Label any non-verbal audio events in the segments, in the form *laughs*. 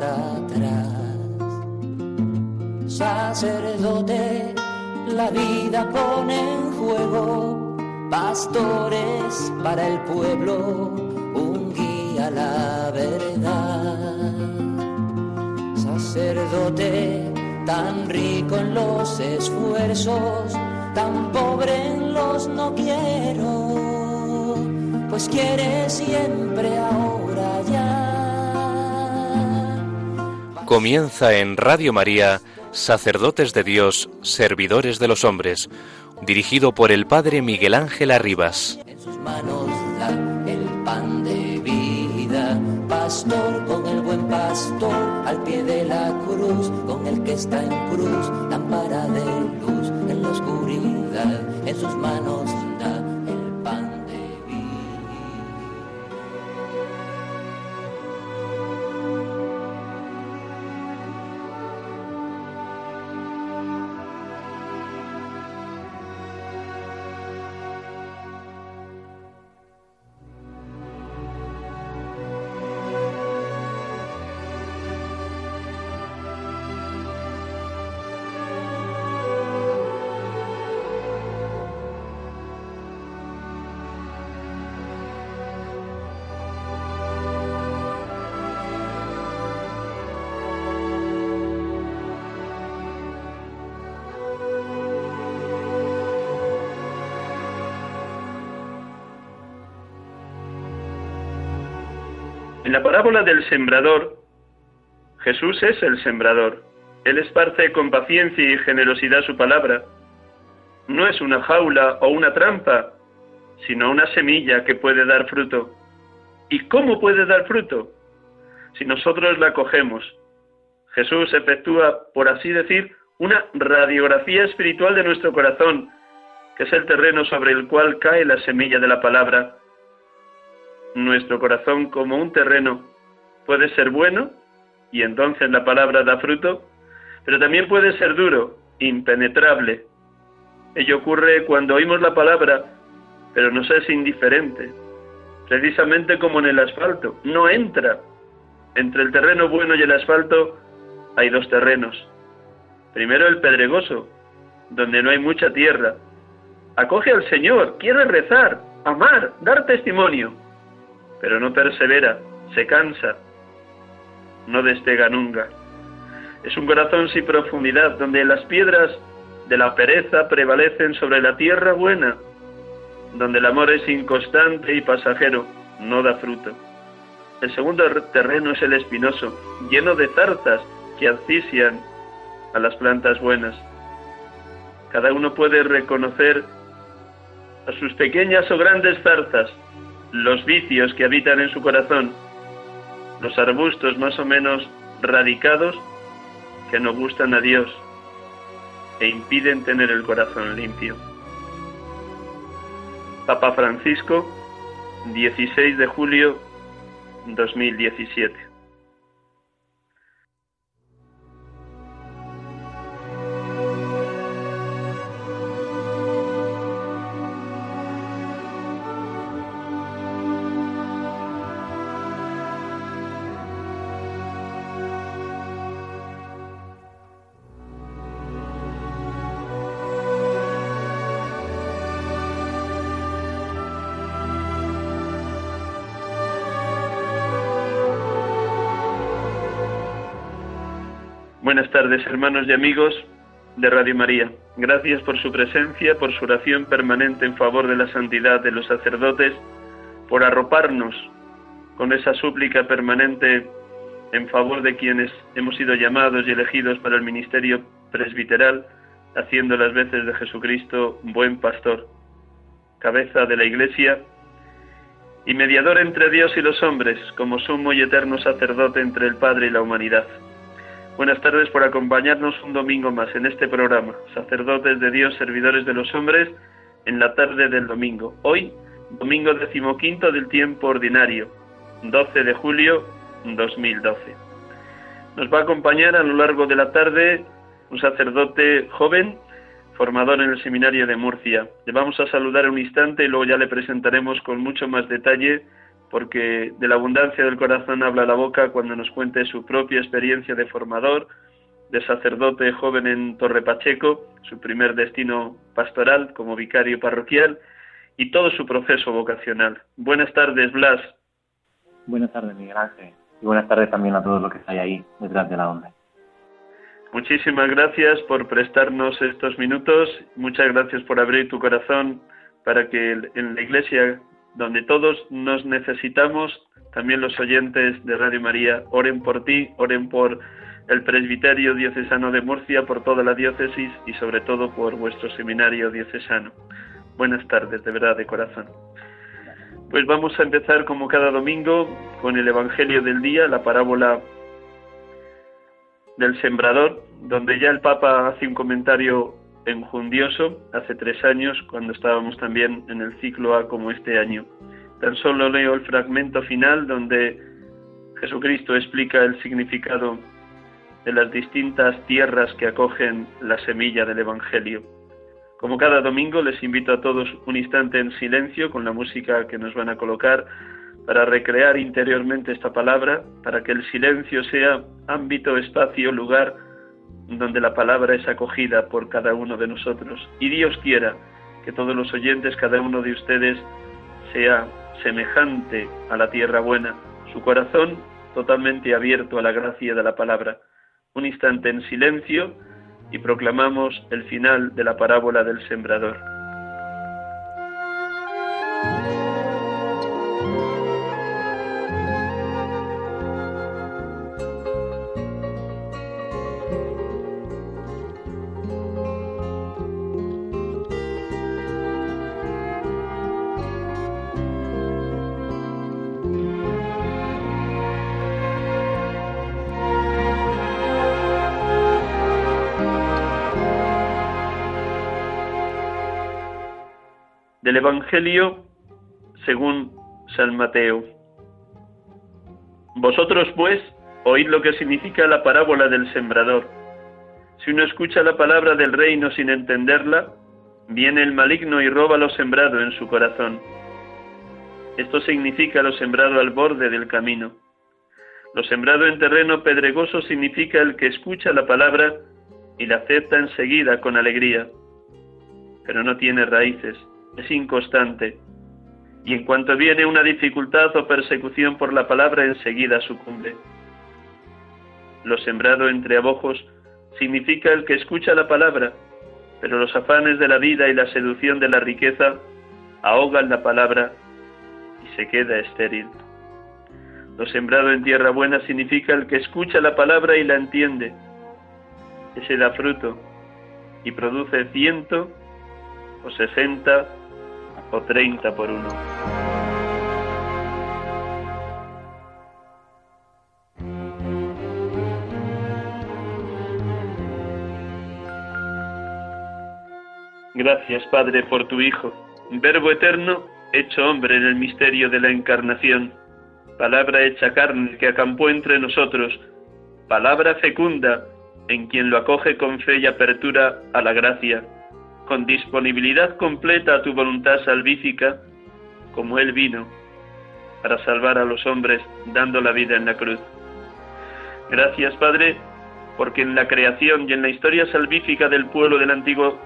atrás. Sacerdote, la vida pone en juego, pastores para el pueblo, un guía a la verdad. Sacerdote, tan rico en los esfuerzos, tan pobre en los no quiero, pues quiere siempre ahora Comienza en Radio María, Sacerdotes de Dios, Servidores de los Hombres, dirigido por el Padre Miguel Ángel Arribas. En sus manos da el pan de vida, pastor con el buen pastor, al pie de la cruz, con el que está en cruz, lámpara de luz en la oscuridad, en sus manos En la parábola del sembrador, Jesús es el sembrador. Él esparce con paciencia y generosidad su palabra. No es una jaula o una trampa, sino una semilla que puede dar fruto. ¿Y cómo puede dar fruto? Si nosotros la cogemos. Jesús efectúa, por así decir, una radiografía espiritual de nuestro corazón, que es el terreno sobre el cual cae la semilla de la palabra. Nuestro corazón como un terreno puede ser bueno y entonces la palabra da fruto, pero también puede ser duro, impenetrable. Ello ocurre cuando oímos la palabra, pero nos es indiferente, precisamente como en el asfalto, no entra. Entre el terreno bueno y el asfalto hay dos terrenos. Primero el pedregoso, donde no hay mucha tierra. Acoge al Señor, quiere rezar, amar, dar testimonio, pero no persevera, se cansa, no despega nunca. Es un corazón sin profundidad, donde las piedras de la pereza prevalecen sobre la tierra buena, donde el amor es inconstante y pasajero, no da fruto. El segundo terreno es el espinoso, lleno de zarzas que asfixian a las plantas buenas. Cada uno puede reconocer a sus pequeñas o grandes zarzas los vicios que habitan en su corazón, los arbustos más o menos radicados que no gustan a Dios e impiden tener el corazón limpio. Papa Francisco, 16 de julio 2017. Tardes, hermanos y amigos de Radio María. Gracias por su presencia, por su oración permanente en favor de la santidad de los sacerdotes, por arroparnos con esa súplica permanente en favor de quienes hemos sido llamados y elegidos para el ministerio presbiteral, haciendo las veces de Jesucristo buen pastor, cabeza de la Iglesia y mediador entre Dios y los hombres, como sumo y eterno sacerdote entre el Padre y la humanidad. Buenas tardes por acompañarnos un domingo más en este programa, sacerdotes de Dios, servidores de los hombres, en la tarde del domingo. Hoy, domingo decimoquinto del tiempo ordinario, 12 de julio 2012. Nos va a acompañar a lo largo de la tarde un sacerdote joven, formador en el seminario de Murcia. Le vamos a saludar un instante y luego ya le presentaremos con mucho más detalle porque de la abundancia del corazón habla la boca cuando nos cuente su propia experiencia de formador, de sacerdote joven en Torre Pacheco, su primer destino pastoral como vicario parroquial y todo su proceso vocacional. Buenas tardes, Blas. Buenas tardes, Miguel Ángel. Y buenas tardes también a todos los que estáis ahí detrás de la onda. Muchísimas gracias por prestarnos estos minutos. Muchas gracias por abrir tu corazón para que en la iglesia donde todos nos necesitamos, también los oyentes de Radio María, oren por ti, oren por el presbiterio diocesano de Murcia, por toda la diócesis y sobre todo por vuestro seminario diocesano. Buenas tardes, de verdad, de corazón. Pues vamos a empezar como cada domingo con el Evangelio del día, la parábola del sembrador, donde ya el Papa hace un comentario enjundioso hace tres años, cuando estábamos también en el ciclo A como este año. Tan solo leo el fragmento final donde Jesucristo explica el significado de las distintas tierras que acogen la semilla del Evangelio. Como cada domingo les invito a todos un instante en silencio con la música que nos van a colocar para recrear interiormente esta palabra, para que el silencio sea ámbito, espacio, lugar donde la palabra es acogida por cada uno de nosotros. Y Dios quiera que todos los oyentes, cada uno de ustedes, sea semejante a la tierra buena, su corazón totalmente abierto a la gracia de la palabra. Un instante en silencio y proclamamos el final de la parábola del sembrador. Evangelio según San Mateo. Vosotros pues oíd lo que significa la parábola del sembrador. Si uno escucha la palabra del reino sin entenderla, viene el maligno y roba lo sembrado en su corazón. Esto significa lo sembrado al borde del camino. Lo sembrado en terreno pedregoso significa el que escucha la palabra y la acepta enseguida con alegría, pero no tiene raíces es inconstante, y en cuanto viene una dificultad o persecución por la palabra, enseguida sucumbe. Lo sembrado entre abojos significa el que escucha la palabra, pero los afanes de la vida y la seducción de la riqueza ahogan la palabra y se queda estéril. Lo sembrado en tierra buena significa el que escucha la palabra y la entiende. Ese da fruto y produce ciento o sesenta o 30 por uno. Gracias, Padre, por tu Hijo, Verbo eterno, hecho hombre en el misterio de la encarnación, palabra hecha carne que acampó entre nosotros, palabra fecunda en quien lo acoge con fe y apertura a la gracia con disponibilidad completa a tu voluntad salvífica, como Él vino para salvar a los hombres dando la vida en la cruz. Gracias, Padre, porque en la creación y en la historia salvífica del pueblo del antiguo,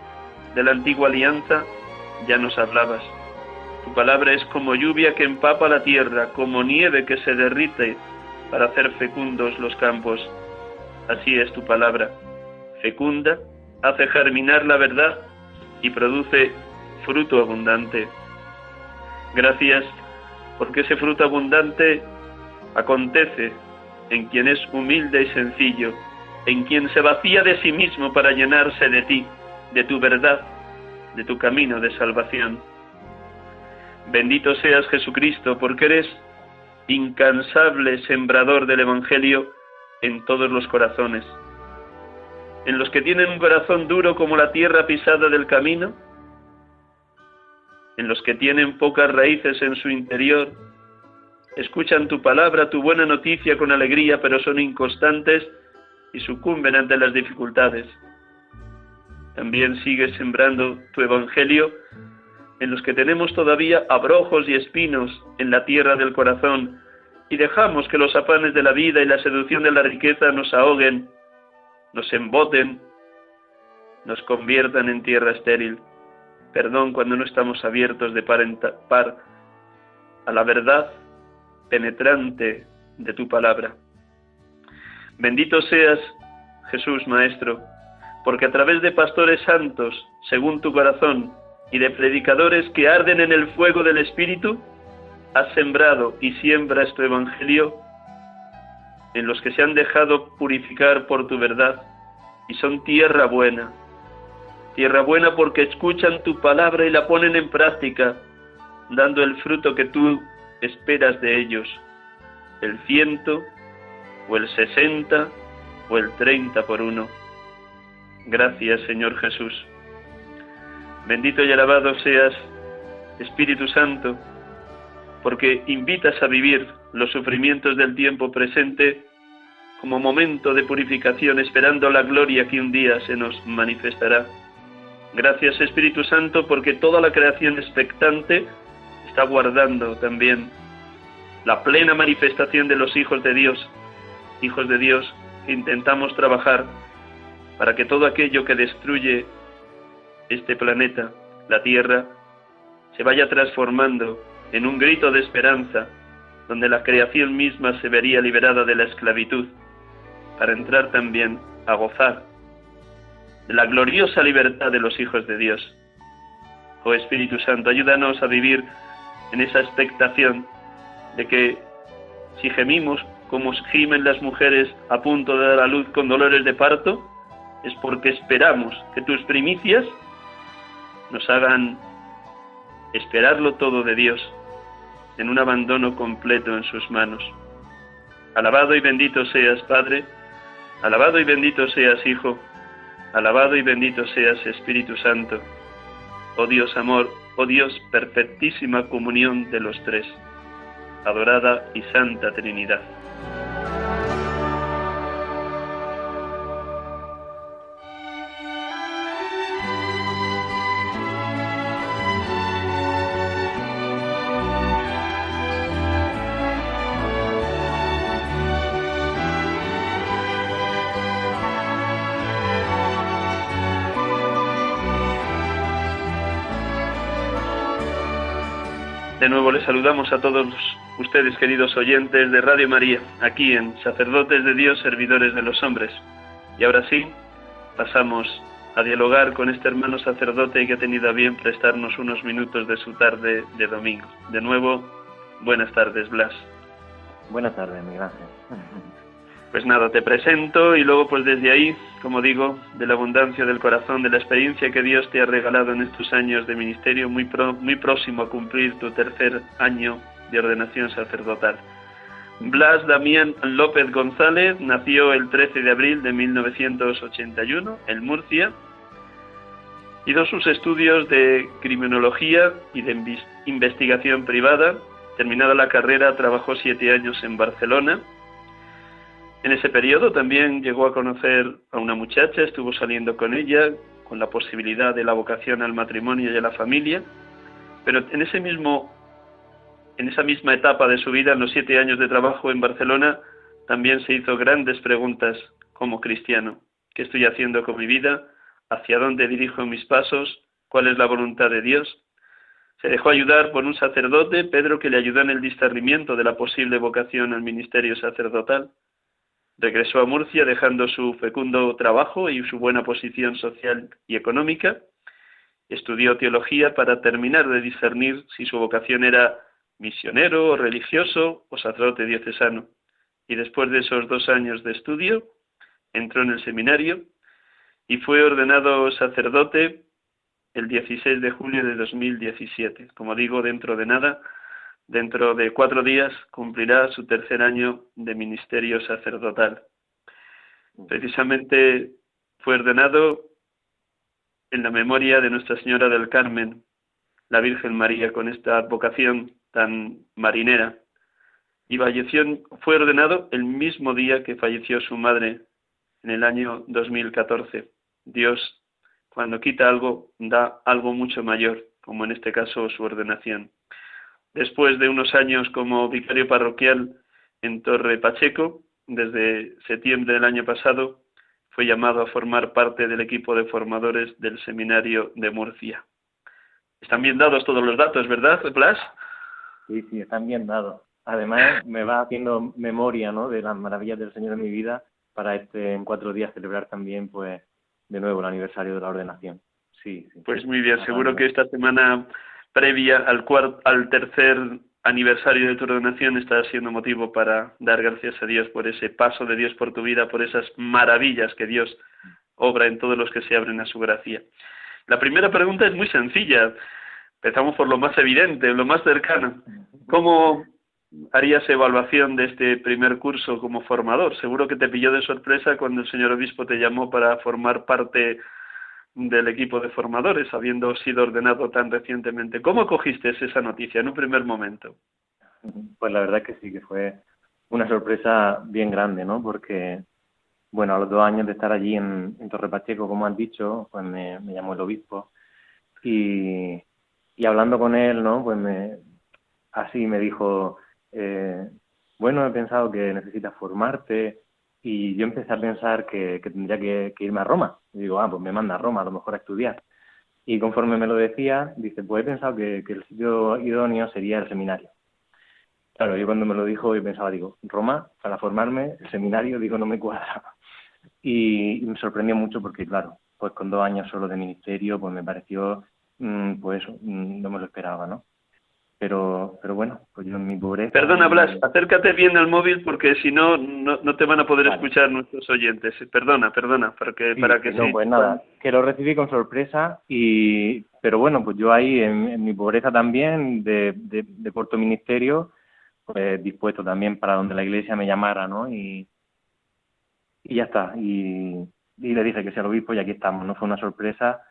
de la antigua alianza ya nos hablabas. Tu palabra es como lluvia que empapa la tierra, como nieve que se derrite para hacer fecundos los campos. Así es tu palabra, fecunda, hace germinar la verdad y produce fruto abundante. Gracias porque ese fruto abundante acontece en quien es humilde y sencillo, en quien se vacía de sí mismo para llenarse de ti, de tu verdad, de tu camino de salvación. Bendito seas Jesucristo, porque eres incansable sembrador del Evangelio en todos los corazones en los que tienen un corazón duro como la tierra pisada del camino, en los que tienen pocas raíces en su interior, escuchan tu palabra, tu buena noticia con alegría, pero son inconstantes y sucumben ante las dificultades. también sigue sembrando tu Evangelio en los que tenemos todavía abrojos y espinos en la tierra del corazón y dejamos que los afanes de la vida y la seducción de la riqueza nos ahoguen, nos emboten, nos conviertan en tierra estéril. Perdón cuando no estamos abiertos de par en par a la verdad penetrante de tu palabra. Bendito seas, Jesús Maestro, porque a través de pastores santos, según tu corazón, y de predicadores que arden en el fuego del Espíritu, has sembrado y siembras tu Evangelio en los que se han dejado purificar por tu verdad y son tierra buena. Tierra buena porque escuchan tu palabra y la ponen en práctica, dando el fruto que tú esperas de ellos, el ciento o el sesenta o el treinta por uno. Gracias, Señor Jesús. Bendito y alabado seas, Espíritu Santo, porque invitas a vivir los sufrimientos del tiempo presente momento de purificación, esperando la gloria que un día se nos manifestará. Gracias Espíritu Santo, porque toda la creación expectante está guardando también la plena manifestación de los hijos de Dios, hijos de Dios que intentamos trabajar para que todo aquello que destruye este planeta, la Tierra, se vaya transformando en un grito de esperanza, donde la creación misma se vería liberada de la esclavitud, para entrar también a gozar de la gloriosa libertad de los hijos de Dios. Oh Espíritu Santo, ayúdanos a vivir en esa expectación de que si gemimos como gimen las mujeres a punto de dar a luz con dolores de parto, es porque esperamos que tus primicias nos hagan esperarlo todo de Dios en un abandono completo en sus manos. Alabado y bendito seas, Padre, alabado y bendito seas, Hijo, alabado y bendito seas, Espíritu Santo. Oh Dios amor, oh Dios perfectísima comunión de los tres, adorada y santa Trinidad. De nuevo les saludamos a todos ustedes, queridos oyentes de Radio María, aquí en Sacerdotes de Dios, Servidores de los Hombres. Y ahora sí, pasamos a dialogar con este hermano sacerdote que ha tenido a bien prestarnos unos minutos de su tarde de domingo. De nuevo, buenas tardes, Blas. Buenas tardes, Miguel Ángel. Pues nada, te presento y luego pues desde ahí, como digo, de la abundancia del corazón, de la experiencia que Dios te ha regalado en estos años de ministerio, muy, muy próximo a cumplir tu tercer año de ordenación sacerdotal. Blas Damián López González nació el 13 de abril de 1981 en Murcia. Hizo sus estudios de criminología y de investigación privada. Terminada la carrera, trabajó siete años en Barcelona en ese periodo también llegó a conocer a una muchacha, estuvo saliendo con ella, con la posibilidad de la vocación al matrimonio y a la familia, pero en ese mismo, en esa misma etapa de su vida, en los siete años de trabajo en Barcelona, también se hizo grandes preguntas como cristiano. ¿Qué estoy haciendo con mi vida? ¿Hacia dónde dirijo mis pasos? ¿Cuál es la voluntad de Dios? Se dejó ayudar por un sacerdote, Pedro, que le ayudó en el discernimiento de la posible vocación al ministerio sacerdotal. Regresó a Murcia dejando su fecundo trabajo y su buena posición social y económica. Estudió teología para terminar de discernir si su vocación era misionero o religioso o sacerdote diocesano. Y después de esos dos años de estudio, entró en el seminario y fue ordenado sacerdote el 16 de julio de 2017. Como digo, dentro de nada Dentro de cuatro días cumplirá su tercer año de ministerio sacerdotal. Precisamente fue ordenado en la memoria de Nuestra Señora del Carmen, la Virgen María, con esta vocación tan marinera. Y falleció, fue ordenado el mismo día que falleció su madre, en el año 2014. Dios cuando quita algo, da algo mucho mayor, como en este caso su ordenación. Después de unos años como vicario parroquial en Torre Pacheco, desde septiembre del año pasado, fue llamado a formar parte del equipo de formadores del seminario de Murcia. Están bien dados todos los datos, ¿verdad, Blas? Sí, sí, están bien dados. Además, me va haciendo memoria ¿no? de las maravillas del Señor en mi vida para este en cuatro días celebrar también, pues, de nuevo el aniversario de la ordenación. Sí, sí. Pues muy bien, seguro que esta semana previa al, al tercer aniversario de tu ordenación está siendo motivo para dar gracias a Dios por ese paso de Dios por tu vida, por esas maravillas que Dios obra en todos los que se abren a su gracia. La primera pregunta es muy sencilla. Empezamos por lo más evidente, lo más cercano. ¿Cómo harías evaluación de este primer curso como formador? Seguro que te pilló de sorpresa cuando el señor obispo te llamó para formar parte del equipo de formadores, habiendo sido ordenado tan recientemente. ¿Cómo cogiste esa noticia en un primer momento? Pues la verdad que sí, que fue una sorpresa bien grande, ¿no? Porque, bueno, a los dos años de estar allí en, Torre Pacheco, como han dicho, pues me, llamó el obispo y, y, hablando con él, ¿no? Pues me, así me dijo, eh, bueno, he pensado que necesitas formarte, y yo empecé a pensar que, tendría que, irme a Roma. Y digo, ah, pues me manda a Roma, a lo mejor a estudiar. Y conforme me lo decía, dice, pues he pensado que, el sitio idóneo sería el seminario. Claro, yo cuando me lo dijo, yo pensaba, digo, Roma, para formarme, el seminario, digo, no me cuadra. Y, me sorprendió mucho porque, claro, pues con dos años solo de ministerio, pues me pareció, mm, pues mm, no me lo esperaba, ¿no? Pero pero bueno, pues yo en mi pobreza... Perdona, Blas, acércate bien al móvil porque si no, no te van a poder escuchar nuestros oyentes. Perdona, perdona, para que, para que no, pues nada, que lo recibí con sorpresa y... Pero bueno, pues yo ahí en, mi pobreza también, de, de, de Puerto Ministerio, pues dispuesto también para donde la iglesia me llamara, ¿no? Y, y ya está. Y, y le dije que sea el obispo y aquí estamos, ¿no? Fue una sorpresa,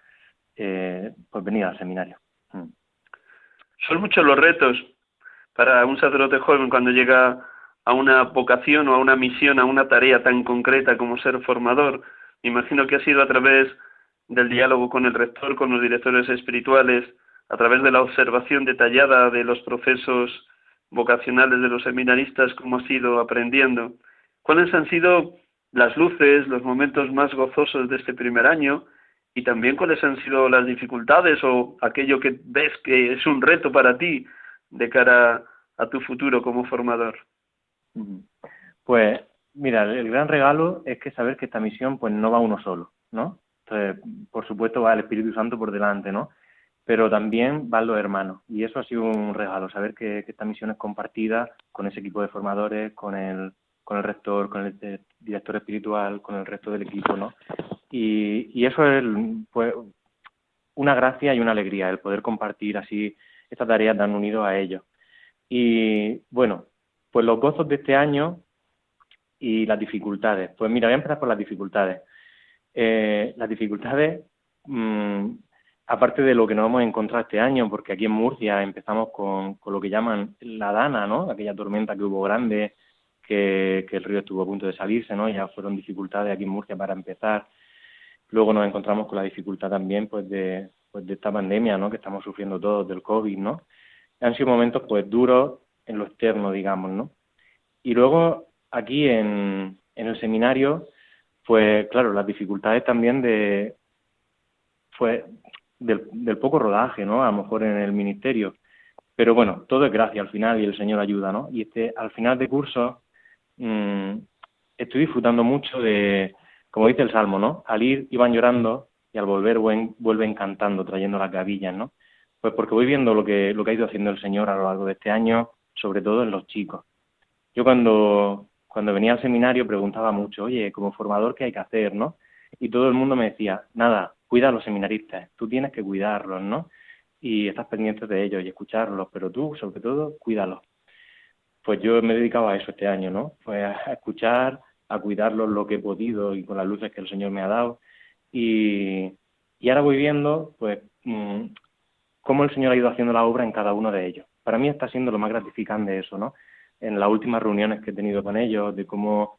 eh, pues venir al seminario. Mm. Son muchos los retos para un sacerdote joven cuando llega a una vocación o a una misión, a una tarea tan concreta como ser formador. Me imagino que ha sido a través del diálogo con el rector, con los directores espirituales, a través de la observación detallada de los procesos vocacionales de los seminaristas, como ha sido aprendiendo. ¿Cuáles han sido las luces, los momentos más gozosos de este primer año y también cuáles han sido las dificultades o aquello que ves que es un reto para ti de cara a tu futuro como formador. Pues mira, el gran regalo es que saber que esta misión pues no va uno solo, ¿no? Entonces, por supuesto va el Espíritu Santo por delante, ¿no? Pero también van los hermanos y eso ha sido un regalo, saber que, que esta misión es compartida con ese equipo de formadores, con el con el rector, con el director espiritual, con el resto del equipo, ¿no? Y, y eso es pues, una gracia y una alegría, el poder compartir así esta tarea tan unido a ellos. Y bueno, pues los gozos de este año y las dificultades. Pues mira, voy a empezar por las dificultades. Eh, las dificultades, mmm, aparte de lo que nos hemos encontrado este año, porque aquí en Murcia empezamos con, con lo que llaman la dana, ¿no? Aquella tormenta que hubo grande que, el río estuvo a punto de salirse, ¿no? Ya fueron dificultades aquí en Murcia para empezar. Luego nos encontramos con la dificultad también, pues, de, pues, de esta pandemia, ¿no? Que estamos sufriendo todos del COVID, ¿no? Han sido momentos, pues, duros en lo externo, digamos, ¿no? Y luego, aquí en, en el seminario, pues, claro, las dificultades también de, pues, del, del poco rodaje, ¿no? A lo mejor en el ministerio. Pero bueno, todo es gracia al final y el Señor ayuda, ¿no? Y este, al final de curso, Mm, estoy disfrutando mucho de, como dice el Salmo, ¿no? Al ir iban llorando y al volver vuelven cantando, trayendo las gavillas, ¿no? Pues porque voy viendo lo que, lo que ha ido haciendo el Señor a lo largo de este año, sobre todo en los chicos. Yo cuando, cuando venía al seminario preguntaba mucho, oye, como formador, ¿qué hay que hacer, no? Y todo el mundo me decía, nada, cuida a los seminaristas, tú tienes que cuidarlos, ¿no? Y estás pendiente de ellos y escucharlos, pero tú, sobre todo, cuídalos pues yo me he dedicado a eso este año, ¿no? Pues a escuchar, a cuidarlos lo que he podido y con las luces que el Señor me ha dado. Y, ahora voy viendo, pues, mm, cómo el Señor ha ido haciendo la obra en cada uno de ellos. Para mí está siendo lo más gratificante eso, ¿no? En las últimas reuniones que he tenido con ellos, de cómo,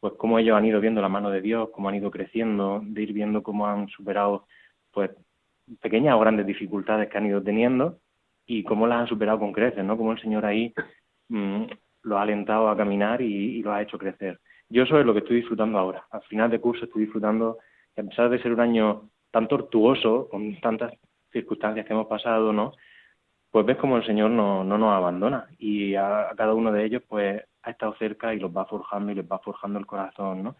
pues, cómo ellos han ido viendo la mano de Dios, cómo han ido creciendo, de ir viendo cómo han superado pues pequeñas o grandes dificultades que han ido teniendo y cómo las han superado con creces, ¿no? Cómo el Señor ahí mm, lo ha alentado a caminar y, lo ha hecho crecer. Yo eso es lo que estoy disfrutando ahora. Al final de curso estoy disfrutando, que a pesar de ser un año tan tortuoso, con tantas circunstancias que hemos pasado, ¿no? Pues ves como el Señor no, no nos abandona y a, cada uno de ellos pues ha estado cerca y los va forjando y les va forjando el corazón, ¿no?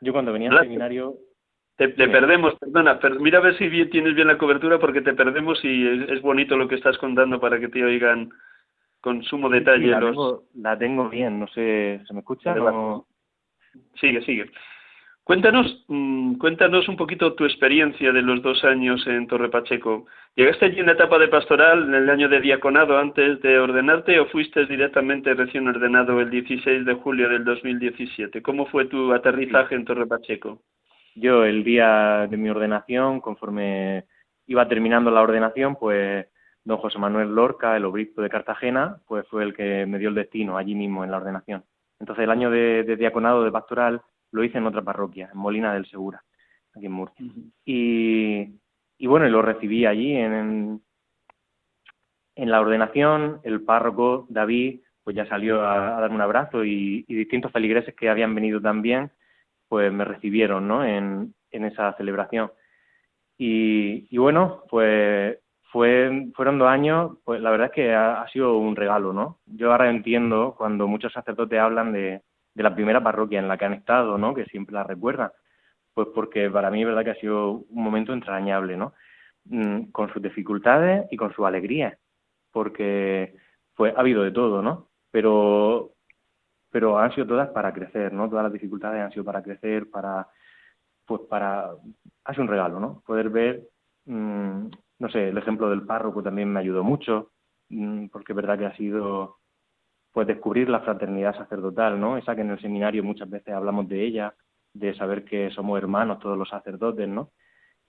Yo cuando venía al seminario te, perdemos, perdona, mira a ver si bien, tienes bien la cobertura porque te perdemos y es, bonito lo que estás contando para que te oigan con sumo detalle. la, tengo, la, tengo, bien, no sé, ¿se me escucha? Sigue, sigue. Cuéntanos, mm, cuéntanos un poquito tu experiencia de los dos años en Torre Pacheco. ¿Llegaste allí en la etapa de pastoral, en el año de diaconado, antes de ordenarte o fuiste directamente recién ordenado el 16 de julio del 2017? ¿Cómo fue tu aterrizaje en Torre Pacheco? Yo el día de mi ordenación, conforme iba terminando la ordenación, pues don José Manuel Lorca, el obispo de Cartagena, pues fue el que me dio el destino allí mismo en la ordenación. Entonces el año de, diaconado de pastoral lo hice en otra parroquia, en Molina del Segura, aquí en Murcia. y, y, bueno, lo recibí allí en, en la ordenación, el párroco David pues ya salió a, darme un abrazo y, y distintos feligreses que habían venido también pues me recibieron ¿no? en, en esa celebración. Y, y, bueno, pues fue, fueron dos años, pues la verdad es que ha, sido un regalo, ¿no? Yo ahora entiendo cuando muchos sacerdotes hablan de, de la primera parroquia en la que han estado, ¿no? Que siempre la recuerdan. Pues porque para mí es verdad que ha sido un momento entrañable, ¿no? Mm, con sus dificultades y con su alegría, porque pues ha habido de todo, ¿no? Pero pero han sido todas para crecer, ¿no? Todas las dificultades han sido para crecer, para, pues para, ha sido un regalo, ¿no? Poder ver, mmm, no sé, el ejemplo del párroco también me ayudó mucho, mmm, porque es verdad que ha sido, pues descubrir la fraternidad sacerdotal, ¿no? Esa que en el seminario muchas veces hablamos de ella, de saber que somos hermanos todos los sacerdotes, ¿no?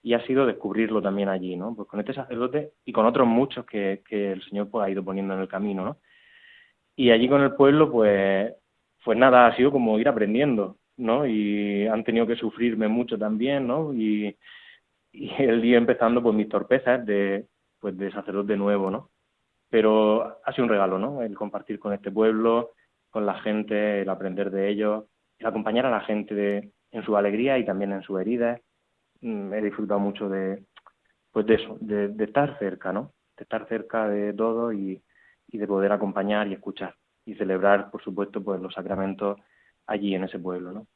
Y ha sido descubrirlo también allí, ¿no? Pues con este sacerdote y con otros muchos que, que el Señor pues ha ido poniendo en el camino, ¿no? Y allí con el pueblo, pues pues nada, ha sido como ir aprendiendo, ¿no? Y han tenido que sufrirme mucho también, ¿no? Y, el día empezando pues mis torpezas de, pues de sacerdote nuevo, ¿no? Pero ha sido un regalo, ¿no? El compartir con este pueblo, con la gente, el aprender de ellos, el acompañar a la gente de, en su alegría y también en sus heridas. Mm, he disfrutado mucho de, pues de eso, de, de estar cerca, ¿no? De estar cerca de todo y, y de poder acompañar y escuchar y celebrar, por supuesto, pues los sacramentos allí en ese pueblo, ¿no?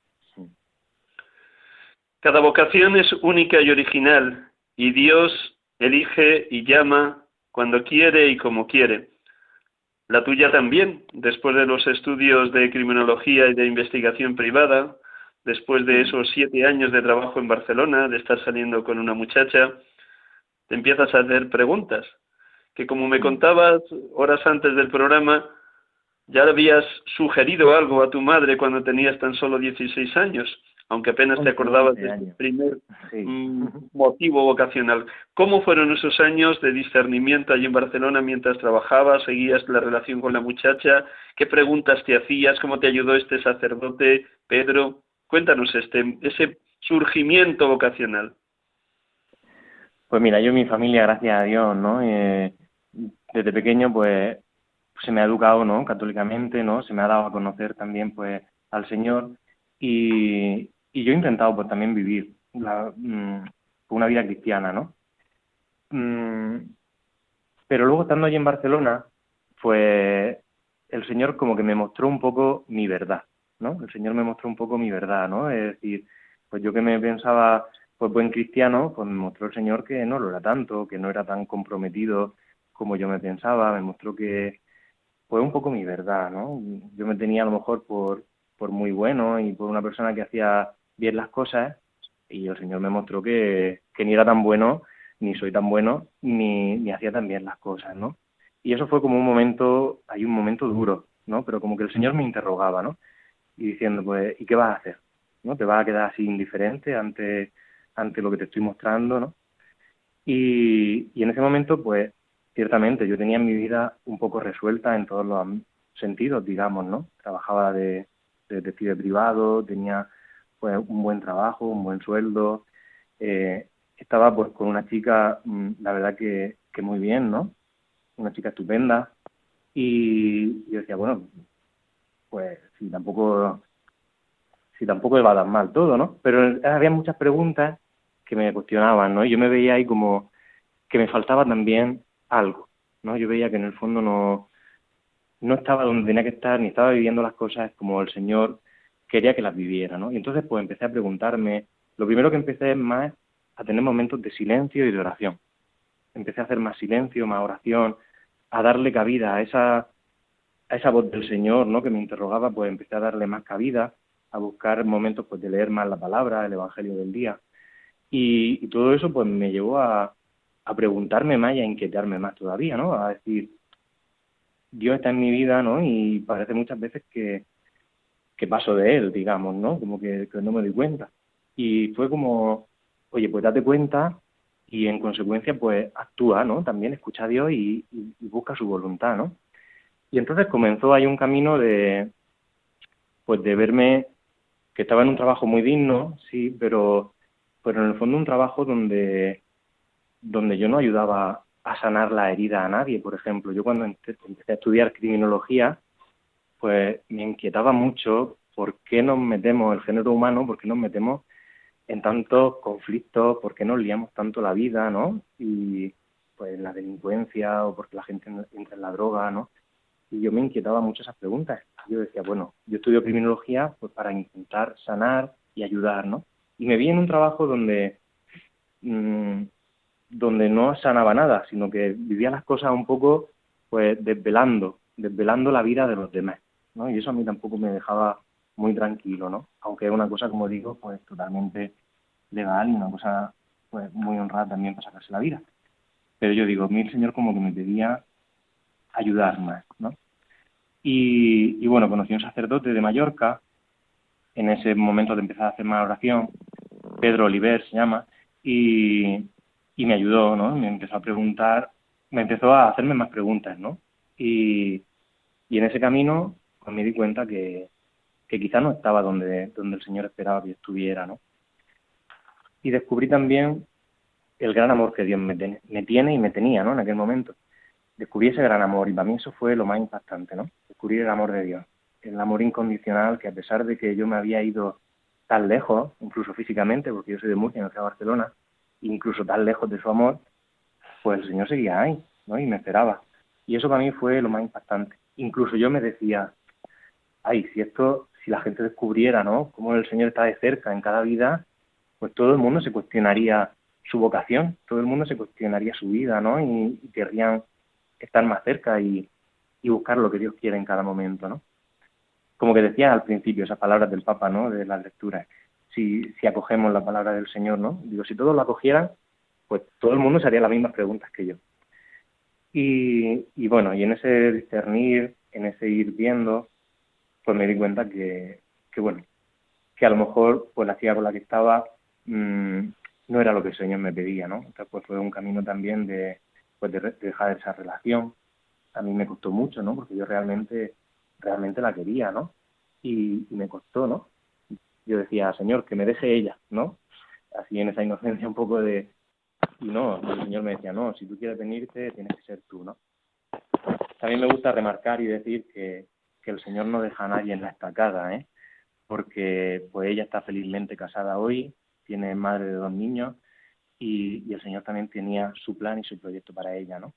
Cada vocación es única y original y Dios elige y llama cuando quiere y como quiere. La tuya también, después de los estudios de criminología y de investigación privada, después de esos siete años de trabajo en Barcelona, de estar saliendo con una muchacha, te empiezas a hacer preguntas, que como me contabas horas antes del programa, ya le habías sugerido algo a tu madre cuando tenías tan solo 16 años, aunque apenas te acordabas del primer mm, motivo vocacional. ¿Cómo fueron esos años de discernimiento allí en Barcelona mientras trabajabas, seguías la relación con la muchacha? ¿Qué preguntas te hacías? ¿Cómo te ayudó este sacerdote, Pedro? Cuéntanos este, ese surgimiento vocacional. Pues mira, yo mi familia, gracias a Dios, ¿no? Eh, desde pequeño, pues se me ha educado, ¿no? Católicamente, ¿no? Se me ha dado a conocer también, pues, al Señor y, y yo he intentado, pues, también vivir mm, una vida cristiana, ¿no? Mm, pero luego estando allí en Barcelona, pues, el Señor como que me mostró un poco mi verdad, ¿no? El Señor me mostró un poco mi verdad, ¿no? Es decir, pues yo que me pensaba, pues, buen cristiano, pues me mostró el Señor que no lo era tanto, que no era tan comprometido como yo me pensaba, me mostró que, fue un poco mi verdad, ¿no? Yo me tenía a lo mejor por, por muy bueno y por una persona que hacía bien las cosas y el Señor me mostró que, que ni era tan bueno, ni soy tan bueno, ni, ni hacía tan bien las cosas, ¿no? Y eso fue como un momento, hay un momento duro, ¿no? Pero como que el Señor me interrogaba, ¿no? Y diciendo, pues, ¿y qué vas a hacer? ¿No? ¿Te vas a quedar así indiferente ante, ante lo que te estoy mostrando, ¿no? Y, y en ese momento, pues, ciertamente yo tenía mi vida un poco resuelta en todos los sentidos, digamos, ¿no? Trabajaba de, de detective privado, tenía pues un buen trabajo, un buen sueldo eh, estaba pues con una chica, mm, la verdad que, que muy bien, ¿no? Una chica estupenda. Y yo decía, bueno, pues si tampoco, si tampoco iba a dar mal todo, ¿no? Pero había muchas preguntas que me cuestionaban, ¿no? Y yo me veía ahí como que me faltaba también algo, ¿no? Yo veía que en el fondo no, no estaba donde tenía que estar, ni estaba viviendo las cosas como el Señor quería que las viviera, ¿no? Y entonces pues empecé a preguntarme, lo primero que empecé es más a tener momentos de silencio y de oración. Empecé a hacer más silencio, más oración, a darle cabida a esa, a esa voz del Señor, ¿no? Que me interrogaba, pues empecé a darle más cabida, a buscar momentos pues de leer más la palabra, el Evangelio del día. Y, y todo eso pues me llevó a, a preguntarme más y a inquietarme más todavía, ¿no? A decir, Dios está en mi vida, ¿no? Y parece muchas veces que, que paso de él, digamos, ¿no? Como que, no me doy cuenta. Y fue como, oye, pues date cuenta y en consecuencia, pues actúa, ¿no? También escucha a Dios y, busca su voluntad, ¿no? Y entonces comenzó ahí un camino de, pues de verme que estaba en un trabajo muy digno, sí, pero, pero en el fondo un trabajo donde, donde yo no ayudaba a sanar la herida a nadie, por ejemplo. Yo cuando empecé a estudiar criminología, pues me inquietaba mucho por qué nos metemos, el género humano, por qué nos metemos en tantos conflictos, por qué nos liamos tanto la vida, ¿no? Y pues la delincuencia o porque la gente entra en la droga, ¿no? Y yo me inquietaba mucho esas preguntas. Yo decía, bueno, yo estudio criminología pues para intentar sanar y ayudar, ¿no? Y me vi en un trabajo donde mmm, donde no sanaba nada, sino que vivía las cosas un poco pues desvelando, desvelando la vida de los demás, ¿no? Y eso a mí tampoco me dejaba muy tranquilo, ¿no? Aunque es una cosa, como digo, pues totalmente legal y una cosa pues muy honrada también para sacarse la vida. Pero yo digo, a mí el Señor como que me pedía ayudar más, ¿no? Y, y bueno, conocí a un sacerdote de Mallorca, en ese momento de empezar a hacer más oración, Pedro Oliver se llama, y, y me ayudó, ¿no? Me empezó a preguntar, me empezó a hacerme más preguntas, ¿no? Y, y en ese camino pues me di cuenta que, que quizá no estaba donde, donde el Señor esperaba que estuviera, ¿no? Y descubrí también el gran amor que Dios me, tiene y me tenía, ¿no? En aquel momento. Descubrí ese gran amor y para mí eso fue lo más impactante, ¿no? Descubrir el amor de Dios, el amor incondicional que a pesar de que yo me había ido tan lejos, incluso físicamente, porque yo soy de Murcia, no soy de Barcelona, incluso tan lejos de su amor, pues el Señor seguía ahí, ¿no? Y me esperaba. Y eso para mí fue lo más impactante. Incluso yo me decía, ay, si esto, si la gente descubriera, ¿no? Cómo el Señor está de cerca en cada vida, pues todo el mundo se cuestionaría su vocación, todo el mundo se cuestionaría su vida, ¿no? Y, querrían estar más cerca y, y, buscar lo que Dios quiere en cada momento, ¿no? Como que decía al principio esas palabras del Papa, ¿no? De las lecturas si, si acogemos la palabra del Señor, ¿no? Digo, si todos la acogieran, pues todo el mundo se haría las mismas preguntas que yo. Y, y bueno, y en ese discernir, en ese ir viendo, pues me di cuenta que, que bueno, que a lo mejor pues la chica con la que estaba mmm, no era lo que Señor me pedía, ¿no? Entonces pues fue un camino también de, pues de, dejar esa relación. A mí me costó mucho, ¿no? Porque yo realmente, realmente la quería, ¿no? Y, y me costó, ¿no? yo decía, Señor, que me deje ella, ¿no? Así en esa inocencia un poco de... Y no, el Señor me decía, no, si tú quieres venirte, tienes que ser tú, ¿no? También me gusta remarcar y decir que, que el Señor no deja a nadie en la estacada, ¿eh? Porque pues ella está felizmente casada hoy, tiene madre de dos niños y, el Señor también tenía su plan y su proyecto para ella, ¿no?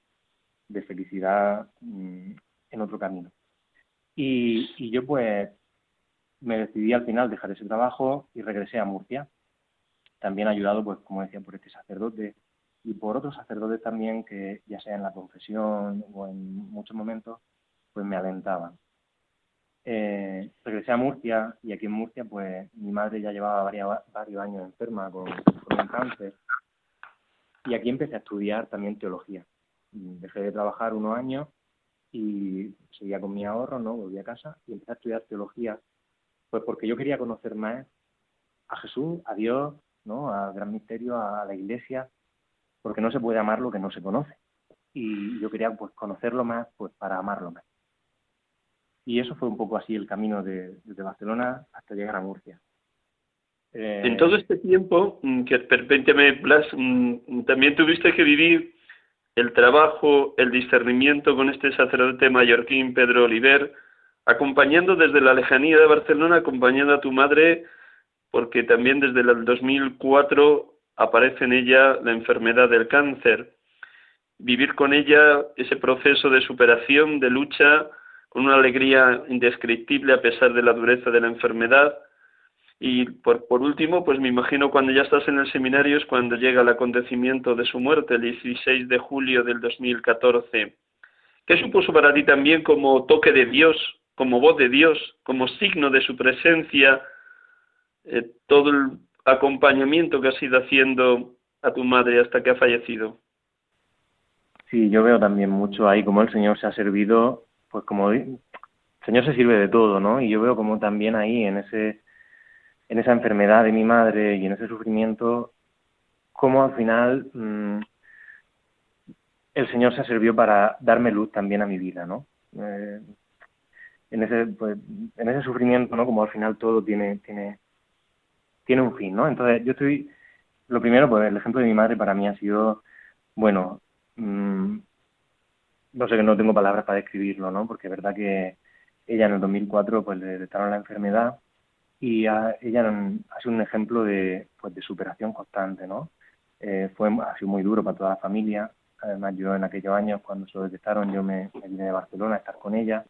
De felicidad mmm, en otro camino. Y, y yo pues me decidí al final dejar ese trabajo y regresé a Murcia. También ayudado, pues como decía, por este sacerdote y por otros sacerdotes también que ya sea en la confesión o en muchos momentos, pues me alentaban. Eh, regresé a Murcia y aquí en Murcia, pues mi madre ya llevaba varios, años enferma con, con un cáncer y aquí empecé a estudiar también teología. Dejé de trabajar unos años y seguía con mi ahorro, ¿no? Volví a casa y empecé a estudiar teología pues porque yo quería conocer más a Jesús, a Dios, ¿no? Al gran misterio, a la iglesia, porque no se puede amar lo que no se conoce. Y yo quería pues conocerlo más pues para amarlo más. Y eso fue un poco así el camino de, Barcelona hasta llegar a Murcia. Eh, en todo este tiempo, mm, que permíteme, Blas, mm, también tuviste que vivir el trabajo, el discernimiento con este sacerdote mallorquín, Pedro Oliver, acompañando desde la lejanía de Barcelona, acompañando a tu madre, porque también desde el 2004 aparece en ella la enfermedad del cáncer. Vivir con ella ese proceso de superación, de lucha, con una alegría indescriptible a pesar de la dureza de la enfermedad, y por, por último, pues me imagino cuando ya estás en el seminario es cuando llega el acontecimiento de su muerte, el 16 de julio del 2014. ¿Qué supuso para ti también como toque de Dios, como voz de Dios, como signo de su presencia, eh, todo el acompañamiento que has ido haciendo a tu madre hasta que ha fallecido? Sí, yo veo también mucho ahí como el Señor se ha servido, pues como el Señor se sirve de todo, ¿no? Y yo veo como también ahí en ese en esa enfermedad de mi madre y en ese sufrimiento, cómo al final mm, el Señor se sirvió para darme luz también a mi vida, ¿no? Eh, en ese pues, en ese sufrimiento, ¿no? Como al final todo tiene tiene tiene un fin, ¿no? Entonces yo estoy lo primero, pues el ejemplo de mi madre para mí ha sido, bueno, mm, no sé que no tengo palabras para describirlo, ¿no? Porque es verdad que ella en el 2004 pues le detectaron la enfermedad y ella ha sido un ejemplo de, pues, de superación constante, ¿no? Eh, fue, ha sido muy duro para toda la familia, además yo en aquellos años cuando se lo detectaron yo me, vine de Barcelona a estar con ella,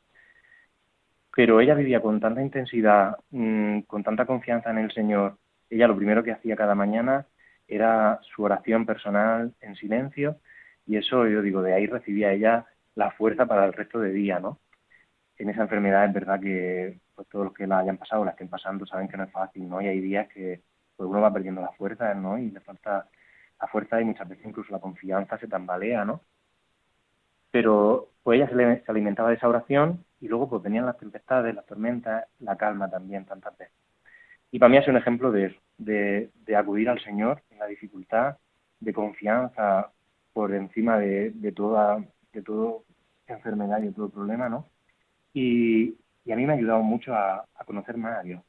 pero ella vivía con tanta intensidad, mm, con tanta confianza en el Señor, ella lo primero que hacía cada mañana era su oración personal en silencio y eso yo digo, de ahí recibía ella la fuerza para el resto de día, ¿no? En esa enfermedad es verdad que pues todos los que la hayan pasado, la estén pasando, saben que no es fácil, ¿no? Y hay días que pues uno va perdiendo la fuerza, ¿no? Y le falta la fuerza y muchas veces incluso la confianza se tambalea, ¿no? Pero pues ella se, alimentaba de esa oración y luego pues venían las tempestades, las tormentas, la calma también tantas veces. Y para mí sido un ejemplo de eso, de, de acudir al Señor en la dificultad, de confianza por encima de, de toda de todo enfermedad y de todo problema, ¿no? Y, y a mí me ha ayudado mucho a, conocer más a Dios.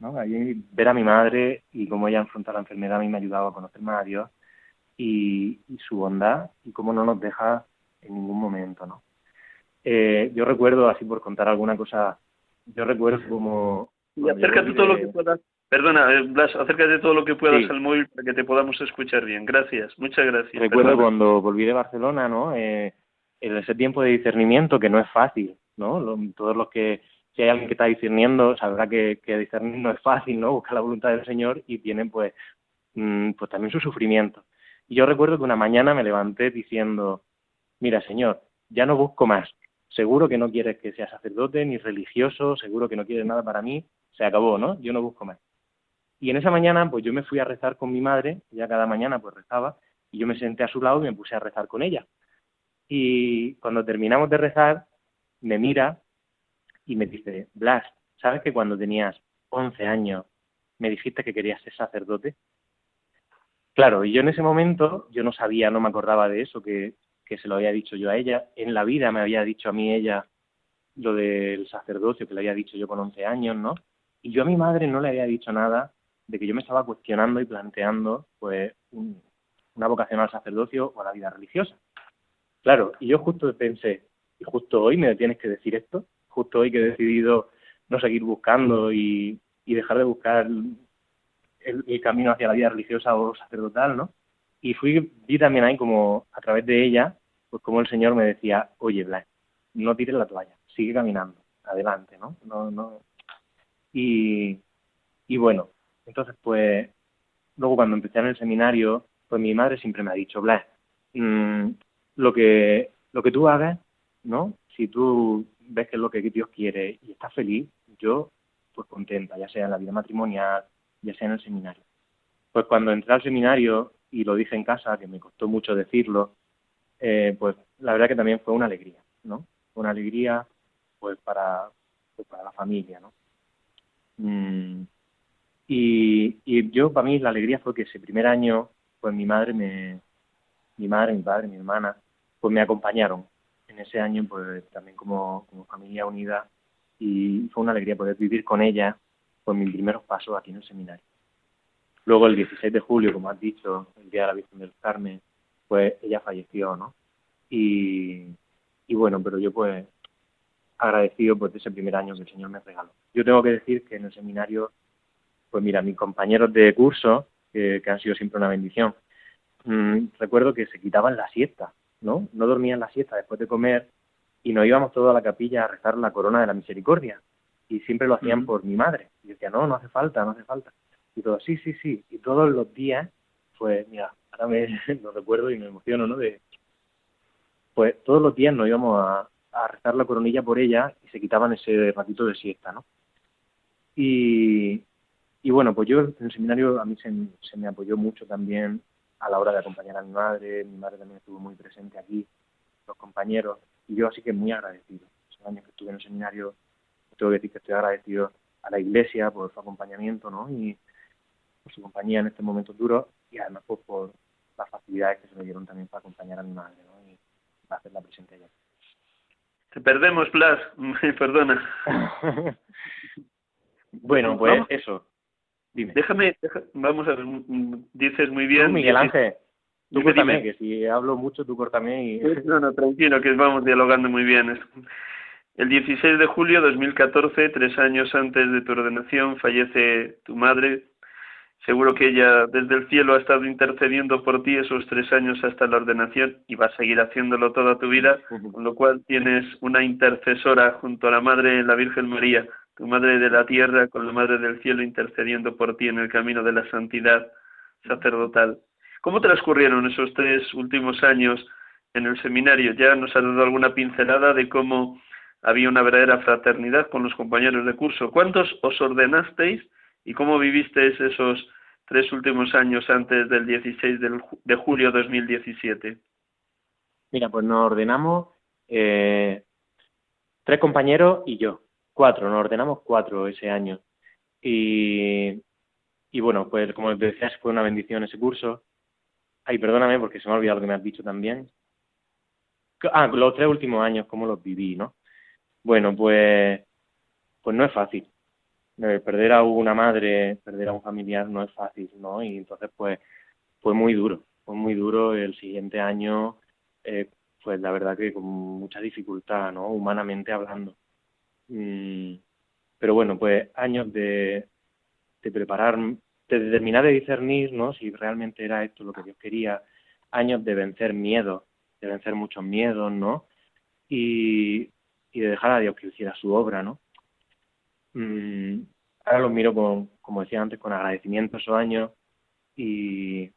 ¿no? ver a mi madre y cómo ella enfrenta la enfermedad a mí me ha ayudado a conocer más a Dios y, su bondad y cómo no nos deja en ningún momento. ¿no? Eh, yo recuerdo, así por contar alguna cosa, yo recuerdo como... Y acércate todo lo que puedas. Perdona, eh, Blas, acércate todo lo que puedas al móvil para que te podamos escuchar bien. Gracias, muchas gracias. Recuerdo cuando volví de Barcelona, ¿no? Eh, ese tiempo de discernimiento que no es fácil, ¿no? todos los que, si hay alguien que está discerniendo, sabrá que, que discernir no es fácil, ¿no? Buscar la voluntad del Señor y tiene, pues, mm, pues también su sufrimiento. Y yo recuerdo que una mañana me levanté diciendo, mira, Señor, ya no busco más. Seguro que no quieres que sea sacerdote ni religioso, seguro que no quieres nada para mí. Se acabó, ¿no? Yo no busco más. Y en esa mañana, pues yo me fui a rezar con mi madre, ya cada mañana pues rezaba, y yo me senté a su lado y me puse a rezar con ella. Y cuando terminamos de rezar, me mira y me dice, Blas, ¿sabes que cuando tenías 11 años me dijiste que querías ser sacerdote? Claro, y yo en ese momento, yo no sabía, no me acordaba de eso, que, que se lo había dicho yo a ella. En la vida me había dicho a mí ella lo del sacerdocio, que le había dicho yo con 11 años, ¿no? Y yo a mi madre no le había dicho nada de que yo me estaba cuestionando y planteando, pues, una vocación al sacerdocio o a la vida religiosa. Claro, y yo justo pensé, y justo hoy me tienes que decir esto, justo hoy que he decidido no seguir buscando y, dejar de buscar el, camino hacia la vida religiosa o sacerdotal, ¿no? Y fui, vi también ahí como a través de ella, pues como el Señor me decía, oye, Blas, no tires la toalla, sigue caminando, adelante, ¿no? no, no. Y, y bueno, entonces pues, luego cuando empecé en el seminario, pues mi madre siempre me ha dicho, Blas, mm, lo que lo que tú hagas ¿no? Si tú ves que es lo que Dios quiere y estás feliz, yo, pues contenta, ya sea en la vida matrimonial, ya sea en el seminario. Pues cuando entré al seminario y lo dije en casa, que me costó mucho decirlo, eh, pues la verdad que también fue una alegría, ¿no? Una alegría, pues para, pues para la familia, ¿no? Mm, y, y yo, para mí, la alegría fue que ese primer año, pues mi madre me, mi madre, mi padre, mi hermana, pues me acompañaron en ese año pues también como, familia unida y fue una alegría poder vivir con ella pues mis primeros pasos aquí en el seminario. Luego el 16 de julio, como has dicho, el día de la Virgen del Carmen, pues ella falleció, ¿no? Y, y bueno, pero yo pues agradecido pues de ese primer año que el Señor me regaló. Yo tengo que decir que en el seminario, pues mira, mis compañeros de curso, que, han sido siempre una bendición, mm, recuerdo que se quitaban la siesta, ¿no? No dormían la siesta después de comer y nos íbamos todos a la capilla a rezar la corona de la misericordia. Y siempre lo hacían por mi madre. Y decía, no, no hace falta, no hace falta. Y todo, sí, sí, sí. Y todos los días, pues mira, ahora me *laughs* lo recuerdo y me emociono, ¿no? De, pues todos los días nos íbamos a, a rezar la coronilla por ella y se quitaban ese ratito de siesta, ¿no? Y, y bueno, pues yo en el seminario a mí se, se, me apoyó mucho también a la hora de acompañar a mi madre, mi madre también estuvo muy presente aquí, los compañeros, y yo así que muy agradecido. Esos años que estuve en el seminario, tengo que decir que estoy agradecido a la iglesia por su acompañamiento, ¿no? Y por su compañía en estos momentos duros y además pues, por las facilidades que se me dieron también para acompañar a mi madre, ¿no? Y para hacerla presente allá. Te perdemos, Blas, *laughs* perdona. *laughs* bueno, pues eso. Dime. Déjame, vamos a ver, dices muy bien. Miguel Ángel, tú cortame, que si hablo mucho tú cortame y... No, no, tranquilo, que vamos dialogando muy bien. El 16 de julio de 2014, tres años antes de tu ordenación, fallece tu madre, Seguro que ella desde el cielo ha estado intercediendo por ti esos tres años hasta la ordenación y va a seguir haciéndolo toda tu vida, con lo cual tienes una intercesora junto a la Madre, la Virgen María, tu Madre de la Tierra, con la Madre del Cielo intercediendo por ti en el camino de la santidad sacerdotal. ¿Cómo transcurrieron esos tres últimos años en el seminario? Ya nos ha dado alguna pincelada de cómo había una verdadera fraternidad con los compañeros de curso. ¿Cuántos os ordenasteis? ¿Y cómo vivisteis esos tres últimos años antes del 16 de julio de 2017? Mira, pues nos ordenamos eh, tres compañeros y yo, cuatro, nos ordenamos cuatro ese año. Y, y bueno, pues como decías, fue una bendición ese curso. Ay, perdóname porque se me ha olvidado lo que me has dicho también. Ah, los tres últimos años, cómo los viví, ¿no? Bueno, pues, pues no es fácil. Eh, perder a una madre, perder a un familiar no es fácil, ¿no? Y entonces, pues, fue muy duro, fue muy duro el siguiente año, eh, pues la verdad que con mucha dificultad, ¿no? Humanamente hablando. Mm, pero bueno, pues años de, de preparar, de determinar, de discernir, ¿no? Si realmente era esto lo que Dios quería, años de vencer miedos, de vencer muchos miedos, ¿no? Y, y de dejar a Dios que hiciera su obra, ¿no? Mm, ahora los miro con, como decía antes, con agradecimiento esos años y,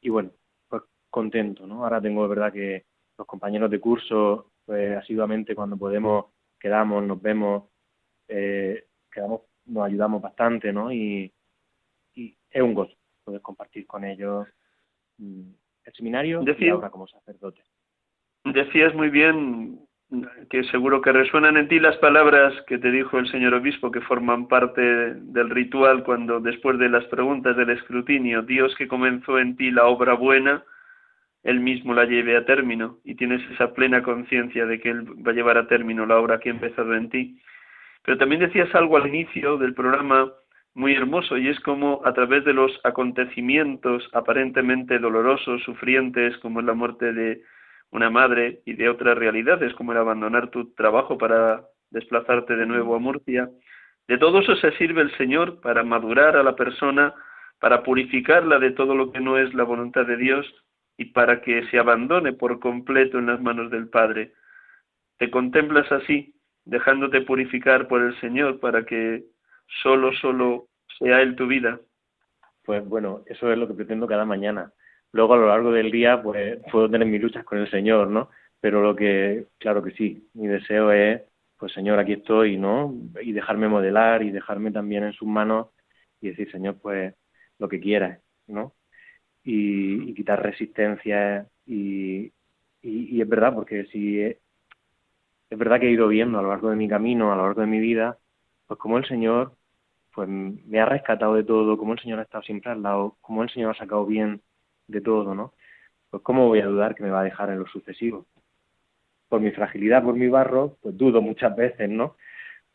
y bueno, pues contento, ¿no? Ahora tengo de verdad que los compañeros de curso, pues asiduamente cuando podemos quedamos, nos vemos, eh, quedamos, nos ayudamos bastante, ¿no? Y, y es un gozo poder compartir con ellos mm, el seminario y ahora como sacerdote. Decías muy bien que seguro que resuenan en ti las palabras que te dijo el señor obispo que forman parte del ritual cuando después de las preguntas del escrutinio, Dios que comenzó en ti la obra buena, él mismo la lleve a término y tienes esa plena conciencia de que él va a llevar a término la obra que ha empezado en ti. Pero también decías algo al inicio del programa muy hermoso y es como a través de los acontecimientos aparentemente dolorosos, sufrientes, como es la muerte de una madre y de otras realidades como el abandonar tu trabajo para desplazarte de nuevo a Murcia. De todo eso se sirve el Señor para madurar a la persona, para purificarla de todo lo que no es la voluntad de Dios y para que se abandone por completo en las manos del Padre. Te contemplas así, dejándote purificar por el Señor para que solo, solo sea Él tu vida. Pues bueno, eso es lo que pretendo cada mañana, Luego a lo largo del día pues puedo tener mis luchas con el Señor, ¿no? Pero lo que, claro que sí, mi deseo es, pues Señor, aquí estoy, ¿no? Y dejarme modelar y dejarme también en sus manos y decir, Señor, pues lo que quieras, ¿no? Y, quitar resistencia y, y, es verdad, porque si es, es verdad que he ido viendo a lo largo de mi camino, a lo largo de mi vida, pues como el Señor pues me ha rescatado de todo, como el Señor ha estado siempre al lado, como el Señor ha sacado bien de todo, ¿no? Pues cómo voy a dudar que me va a dejar en lo sucesivo. Por mi fragilidad, por mi barro, pues dudo muchas veces, ¿no?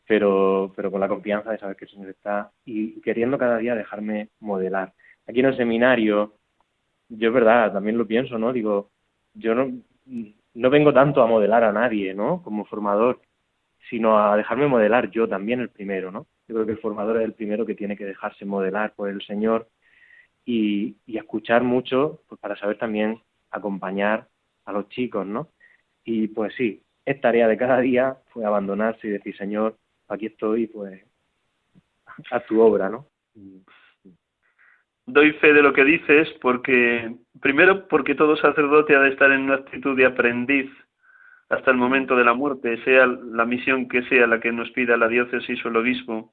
Pero, pero con la confianza de saber que el Señor está y queriendo cada día dejarme modelar. aquí en el seminario, yo es verdad, también lo pienso, ¿no? Digo, yo no, no vengo tanto a modelar a nadie, ¿no? Como formador, sino a dejarme modelar yo también el primero, ¿no? Yo creo que el formador es el primero que tiene que dejarse modelar por el Señor y, y escuchar mucho pues, para saber también acompañar a los chicos, ¿no? Y pues sí, es tarea de cada día fue pues, abandonarse y decir, Señor, aquí estoy, pues a tu obra, ¿no? Doy fe de lo que dices porque, primero, porque todo sacerdote ha de estar en una actitud de aprendiz hasta el momento de la muerte, sea la misión que sea la que nos pida la diócesis o el obispo.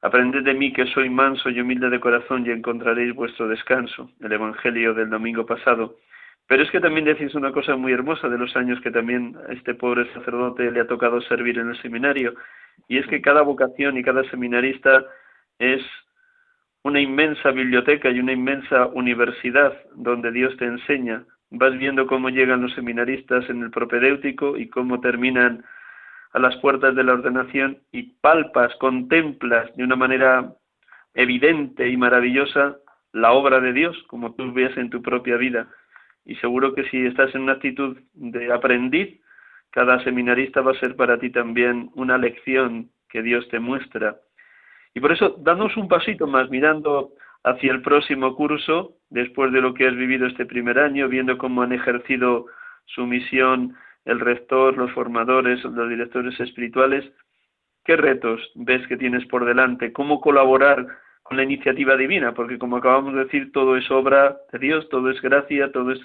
Aprended de mí que soy manso y humilde de corazón y encontraréis vuestro descanso. El Evangelio del domingo pasado. Pero es que también decís una cosa muy hermosa de los años que también a este pobre sacerdote le ha tocado servir en el seminario, y es que cada vocación y cada seminarista es una inmensa biblioteca y una inmensa universidad donde Dios te enseña. Vas viendo cómo llegan los seminaristas en el propedéutico y cómo terminan a las puertas de la ordenación y palpas, contemplas de una manera evidente y maravillosa la obra de Dios, como tú ves en tu propia vida. Y seguro que si estás en una actitud de aprendiz, cada seminarista va a ser para ti también una lección que Dios te muestra y por eso, danos un pasito más, mirando hacia el próximo curso, después de lo que has vivido este primer año, viendo cómo han ejercido su misión el rector, los formadores, los directores espirituales, ¿qué retos ves que tienes por delante? ¿Cómo colaborar con la iniciativa divina? Porque como acabamos de decir, todo es obra de Dios, todo es gracia, todo es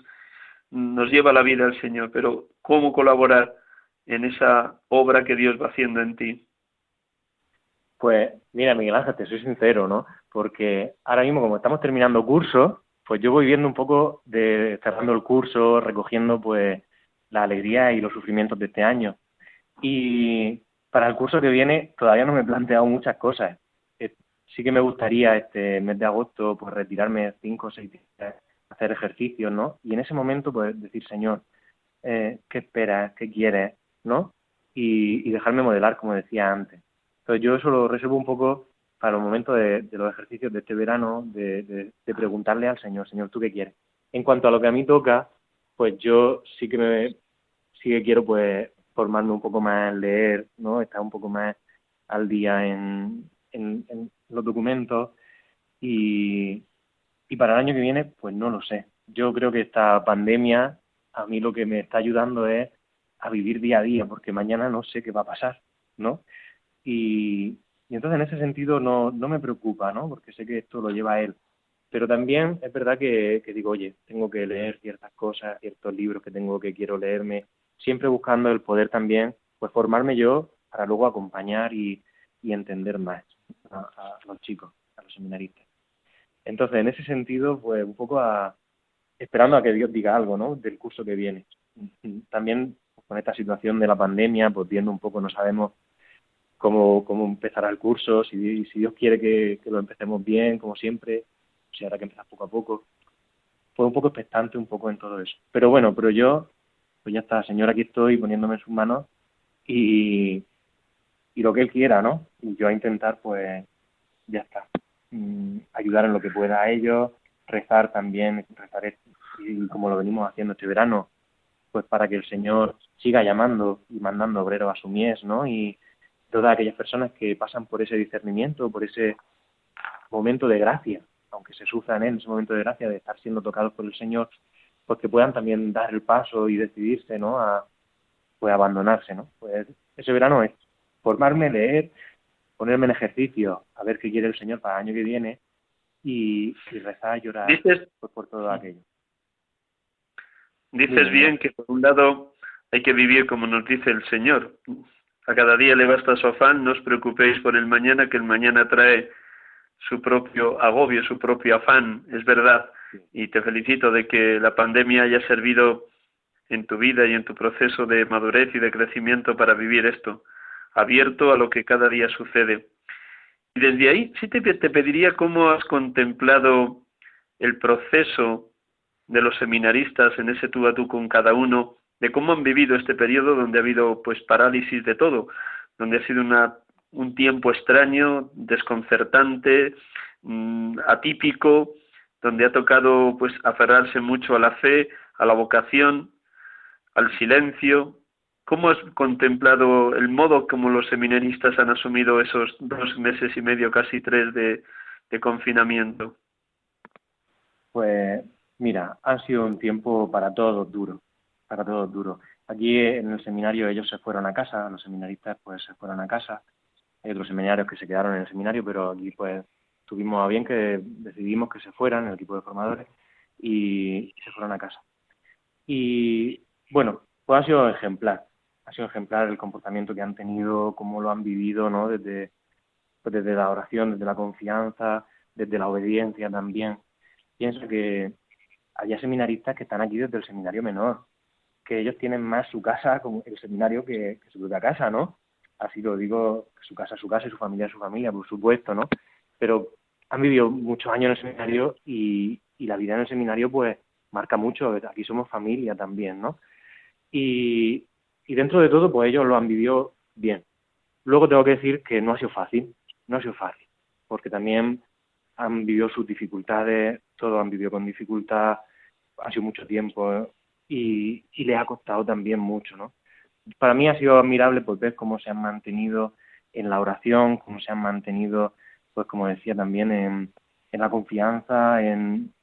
nos lleva la vida al Señor, pero ¿cómo colaborar en esa obra que Dios va haciendo en ti? Pues mira, Miguel Ángel, te soy sincero, ¿no? Porque ahora mismo, como estamos terminando curso, pues yo voy viendo un poco de cerrando el curso, recogiendo pues la alegría y los sufrimientos de este año. Y para el curso que viene todavía no me he planteado muchas cosas. Eh, sí que me gustaría este mes de agosto pues retirarme cinco o seis días, hacer ejercicios, ¿no? Y en ese momento pues decir, Señor, eh, ¿qué esperas? ¿Qué quieres? ¿No? y dejarme modelar, como decía antes. Entonces yo eso lo reservo un poco para los momentos de, los ejercicios de este verano, de, preguntarle al Señor, Señor, ¿tú qué quieres? En cuanto a lo que a mí toca, pues yo sí que me sí que quiero pues formarme un poco más en leer, ¿no? Estar un poco más al día en, en, los documentos y, y para el año que viene, pues no lo sé. Yo creo que esta pandemia a mí lo que me está ayudando es a vivir día a día, porque mañana no sé qué va a pasar, ¿no? Y, entonces en ese sentido no, no me preocupa, ¿no? Porque sé que esto lo lleva él. Pero también es verdad que, digo, oye, tengo que leer ciertas cosas, ciertos libros que tengo que quiero leerme, siempre buscando el poder también, pues formarme yo para luego acompañar y, entender más a, los chicos, a los seminaristas. Entonces, en ese sentido, pues un poco a, esperando a que Dios diga algo, ¿no? Del curso que viene. También con esta situación de la pandemia, pues viendo un poco, no sabemos cómo, cómo empezará el curso, si, si Dios quiere que, lo empecemos bien, como siempre, si habrá que empezar poco a poco. Fue un poco expectante un poco en todo eso. Pero bueno, pero yo, pues ya está, Señor, aquí estoy poniéndome en sus manos y, y lo que Él quiera, ¿no? Y yo a intentar, pues, ya está, mm, ayudar en lo que pueda a ellos, rezar también, rezar y como lo venimos haciendo este verano, pues para que el Señor siga llamando y mandando obreros a su mies, ¿no? Y, todas aquellas personas que pasan por ese discernimiento, por ese momento de gracia, aunque se sufran en ese momento de gracia de estar siendo tocados por el Señor, pues que puedan también dar el paso y decidirse, ¿no? A pues abandonarse, ¿no? Pues ese verano es formarme, leer, ponerme en ejercicio, a ver qué quiere el Señor para el año que viene y, rezar, llorar por, todo aquello. Dices bien que por un lado hay que vivir como nos dice el Señor, a cada día le basta su afán, no os preocupéis por el mañana, que el mañana trae su propio agobio, su propio afán, es verdad. Y te felicito de que la pandemia haya servido en tu vida y en tu proceso de madurez y de crecimiento para vivir esto, abierto a lo que cada día sucede. Y desde ahí sí te, te pediría cómo has contemplado el proceso de los seminaristas en ese tú a tú con cada uno de cómo han vivido este periodo donde ha habido pues parálisis de todo, donde ha sido una, un tiempo extraño, desconcertante, mm, atípico, donde ha tocado pues aferrarse mucho a la fe, a la vocación, al silencio. ¿Cómo has contemplado el modo como los seminaristas han asumido esos dos meses y medio, casi tres, de, de confinamiento? Pues mira, ha sido un tiempo para todos duro, para todos duro. Aquí en el seminario ellos se fueron a casa, los seminaristas pues se fueron a casa, hay otros seminarios que se quedaron en el seminario, pero aquí pues tuvimos a bien que decidimos que se fueran, el equipo de formadores, y, se fueron a casa. Y bueno, pues ha sido ejemplar, ha sido ejemplar el comportamiento que han tenido, cómo lo han vivido, ¿no? Desde, pues desde la oración, desde la confianza, desde la obediencia también. Pienso que haya seminaristas que están aquí desde el seminario menor, que ellos tienen más su casa como el seminario que, su propia casa, ¿no? Así lo digo, su casa es su casa y su familia es su familia, por supuesto, ¿no? Pero han vivido muchos años en el seminario y, y la vida en el seminario pues marca mucho, aquí somos familia también, ¿no? Y, y dentro de todo pues ellos lo han vivido bien. Luego tengo que decir que no ha sido fácil, no ha sido fácil, porque también han vivido sus dificultades, todos han vivido con dificultad, ha sido mucho tiempo y, y le ha costado también mucho, ¿no? Para mí ha sido admirable pues, ver cómo se han mantenido en la oración, cómo se han mantenido, pues como decía también, en, en la confianza, en,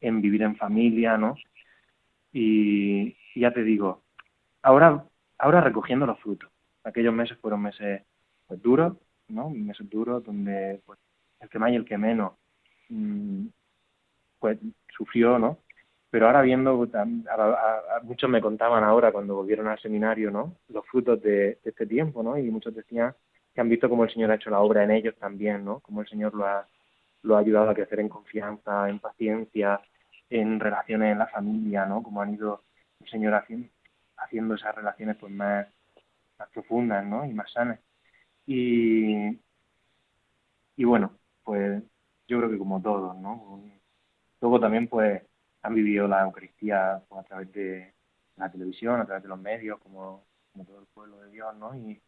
en vivir en familia, ¿no? Y, ya te digo, ahora, ahora recogiendo los frutos. Aquellos meses fueron meses pues, duros, ¿no? Meses duros donde pues, el que más y el que menos mm, pues sufrió, ¿no? Pero ahora viendo, muchos me contaban ahora cuando volvieron al seminario, ¿no? Los frutos de, este tiempo, ¿no? Y muchos decían que han visto cómo el Señor ha hecho la obra en ellos también, ¿no? Cómo el Señor lo ha, lo ha ayudado a crecer en confianza, en paciencia, en relaciones en la familia, ¿no? Como han ido el Señor haciendo, haciendo esas relaciones pues más, más profundas, ¿no? Y más sanas. Y, y bueno, pues yo creo que como todos, ¿no? Luego también pues han vivido la Eucaristía pues, a través de la televisión, a través de los medios, como, como todo el pueblo de Dios, ¿no? Y,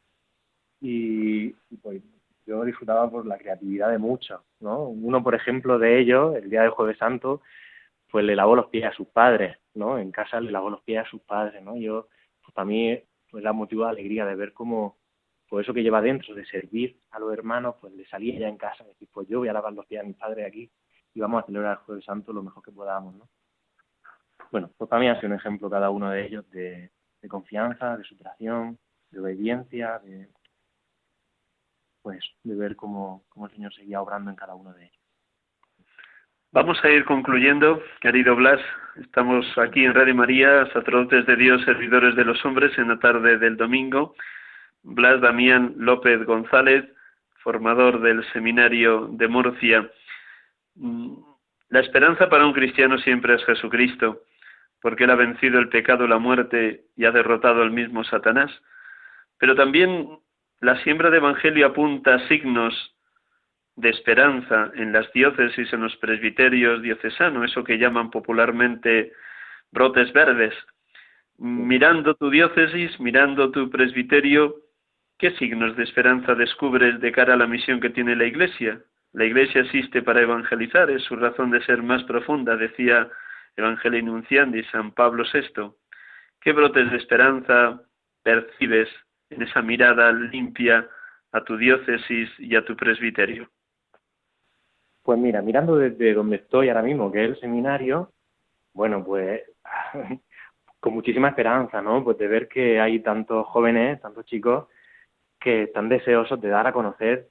y, pues yo disfrutaba por la creatividad de muchos, ¿no? Uno, por ejemplo, de ellos, el día del Jueves Santo, pues le lavó los pies a sus padres, ¿no? En casa le lavó los pies a sus padres, ¿no? Yo, pues para mí, pues la motivo de alegría de ver cómo, pues eso que lleva dentro, de servir a los hermanos, pues le salía ya en casa, decir, pues yo voy a lavar los pies a mis padres aquí y vamos a celebrar el Jueves Santo lo mejor que podamos, ¿no? Bueno, pues para mí ha sido un ejemplo cada uno de ellos de, confianza, de superación, de obediencia, de pues de ver cómo, cómo el Señor seguía obrando en cada uno de ellos. Vamos a ir concluyendo, querido Blas. Estamos aquí en Radio María, sacerdotes de Dios, servidores de los hombres, en la tarde del domingo. Blas Damián López González, formador del Seminario de Murcia. Mm, la esperanza para un cristiano siempre es Jesucristo, porque Él ha vencido el pecado, la muerte y ha derrotado al mismo Satanás. Pero también la siembra de Evangelio apunta signos de esperanza en las diócesis, en los presbiterios diocesanos, eso que llaman popularmente brotes verdes. Mirando tu diócesis, mirando tu presbiterio, ¿qué signos de esperanza descubres de cara a la misión que tiene la Iglesia? La Iglesia existe para evangelizar, es su razón de ser más profunda, decía Evangelii Nunciandi San Pablo VI. ¿Qué brotes de esperanza percibes en esa mirada limpia a tu diócesis y a tu presbiterio? Pues mira, mirando desde donde estoy ahora mismo, que es el seminario, bueno, pues *laughs* con muchísima esperanza, ¿no? Pues de ver que hay tantos jóvenes, tantos chicos que están deseosos de dar a conocer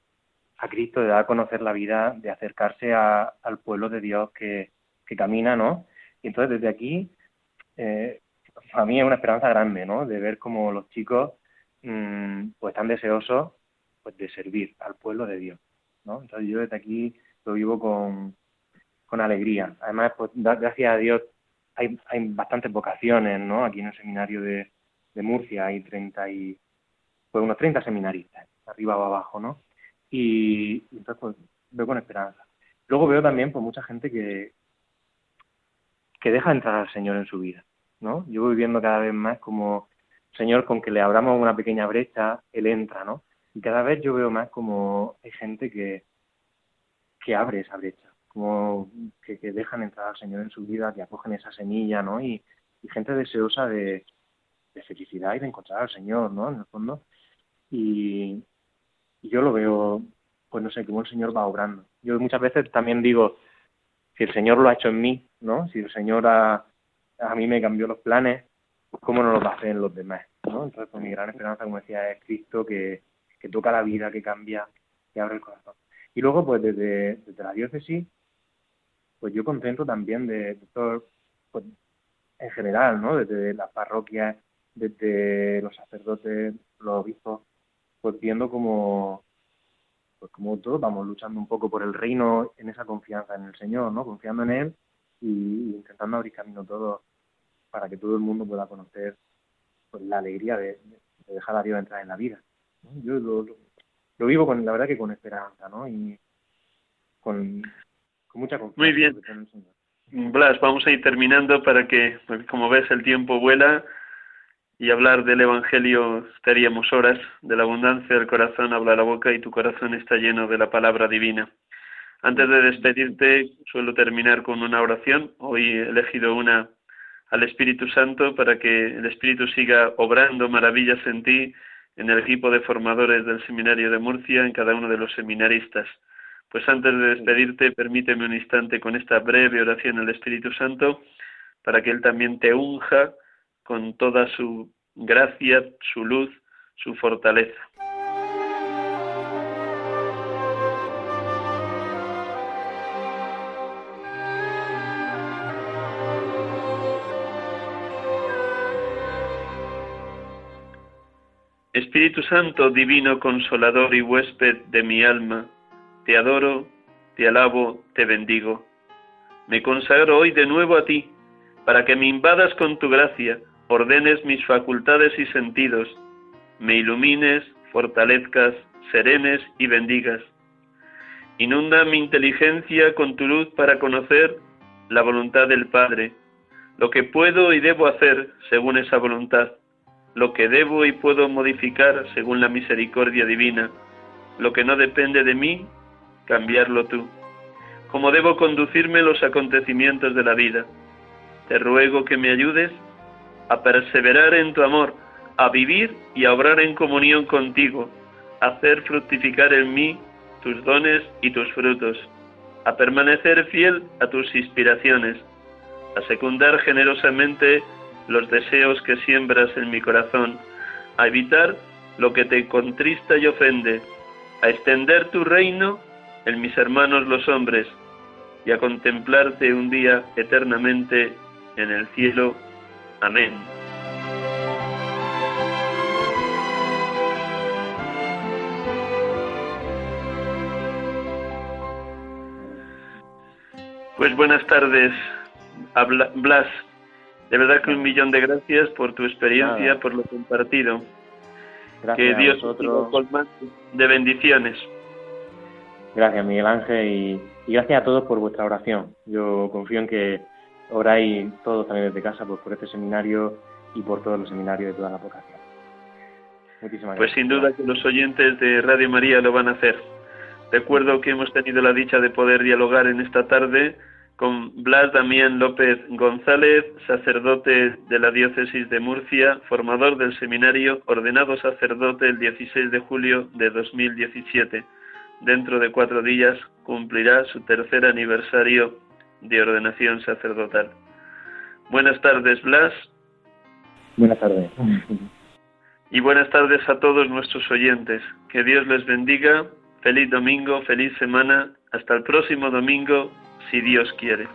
a Cristo, de dar a conocer la vida, de acercarse al pueblo de Dios que, camina, ¿no? Y entonces desde aquí, eh, para mí es una esperanza grande, ¿no? De ver cómo los chicos mm, pues están deseosos pues de servir al pueblo de Dios, ¿no? Entonces yo desde aquí lo vivo con, con alegría. Además, pues gracias a Dios hay, hay bastantes vocaciones, ¿no? Aquí en el seminario de, de Murcia hay 30 y, pues unos 30 seminaristas, arriba o abajo, ¿no? Y, entonces pues veo con esperanza. Luego veo también pues mucha gente que, que deja entrar al Señor en su vida, ¿no? Yo voy viendo cada vez más como Señor con que le abramos una pequeña brecha, Él entra, ¿no? Y cada vez yo veo más como hay gente que, que abre esa brecha, como que, dejan entrar al Señor en su vida, que acogen esa semilla, ¿no? Y, gente deseosa de, felicidad y de encontrar al Señor, ¿no? En el fondo. Y, yo lo veo, pues no sé, cómo el Señor va obrando. Yo muchas veces también digo, si el Señor lo ha hecho en mí, ¿no? Si el Señor a, a mí me cambió los planes, pues cómo no lo en los demás, ¿no? Entonces, pues mi gran esperanza, como decía, es Cristo que, que toca la vida, que cambia, que abre el corazón. Y luego, pues desde, desde la diócesis, pues yo contento también de, todo, pues, en general, ¿no? Desde las parroquias, desde los sacerdotes, los obispos, pues viendo como, pues como todos vamos luchando un poco por el reino en esa confianza en el Señor, ¿no? Confiando en Él y, intentando abrir camino todo para que todo el mundo pueda conocer pues, la alegría de, dejar a Dios entrar en la vida. Yo lo, lo, vivo con, la verdad que con esperanza, ¿no? Y con, mucha confianza. Muy bien. Blas, vamos a ir terminando para que, como ves, el tiempo vuela y hablar del Evangelio estaríamos horas. De la abundancia del corazón habla la boca y tu corazón está lleno de la palabra divina. Antes de despedirte, suelo terminar con una oración. Hoy he elegido una al Espíritu Santo para que el Espíritu siga obrando maravillas en ti, en el equipo de formadores del Seminario de Murcia, en cada uno de los seminaristas. Pues antes de despedirte, permíteme un instante con esta breve oración al Espíritu Santo para que Él también te unja con toda su gracia, su luz, su fortaleza. Espíritu Santo, divino consolador y huésped de mi alma, te adoro, te alabo, te bendigo. Me consagro hoy de nuevo a ti, para que me invadas con tu gracia, ordenes mis facultades y sentidos, me ilumines, fortalezcas, serenes y bendigas. Inunda mi inteligencia con tu luz para conocer la voluntad del Padre, lo que puedo y debo hacer según esa voluntad, lo que debo y puedo modificar según la misericordia divina, lo que no depende de mí, cambiarlo tú. Cómo debo conducirme los acontecimientos de la vida. Te ruego que me ayudes a perseverar en tu amor, a vivir y a obrar en comunión contigo, a hacer fructificar en mí tus dones y tus frutos, a permanecer fiel a tus inspiraciones, a secundar generosamente los deseos que siembras en mi corazón, a evitar lo que te contrista y ofende, a extender tu reino en mis hermanos los hombres, y a contemplarte un día eternamente en el cielo. Amén. Pues buenas tardes, Blas. De verdad que un millón de gracias por tu experiencia, por lo compartido. que Dios te de bendiciones. Gracias, Miguel Ángel, y, gracias a todos por vuestra oración. Yo confío en que oráis todos también desde casa pues, por este seminario y por todos los seminarios de toda la vocación. Muchísimas pues sin duda que los oyentes de Radio María lo van a hacer. Recuerdo que hemos tenido la dicha de poder dialogar en esta tarde con Blas Damián López González, sacerdote de la diócesis de Murcia, formador del seminario, ordenado sacerdote el 16 de julio de 2017. Dentro de cuatro días cumplirá su tercer aniversario de ordenación sacerdotal. Buenas tardes, Blas. Buenas tardes. Y buenas tardes a todos nuestros oyentes. Que Dios les bendiga. Feliz domingo, feliz semana. Hasta el próximo domingo si Dios quiere.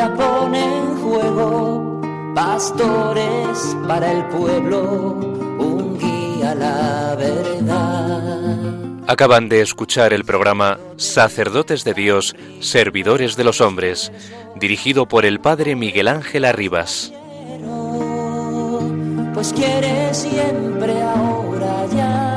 Vida pone en juego, pastores para el pueblo, un guía a la verdad. Acaban de escuchar el programa Sacerdotes de Dios, Servidores de los Hombres, dirigido por el Padre Miguel Ángel Arribas. Pues quiere siempre ahora ya.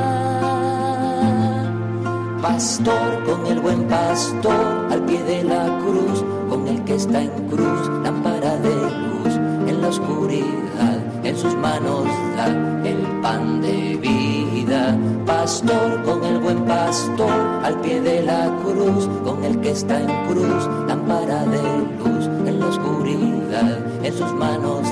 Pastor con el buen pastor al pie de la cruz, con el que está en cruz, lámpara de luz en la oscuridad, en sus manos da el pan de vida. Pastor con el buen pastor al pie de la cruz, con el que está en cruz, lámpara de luz en la oscuridad, en sus manos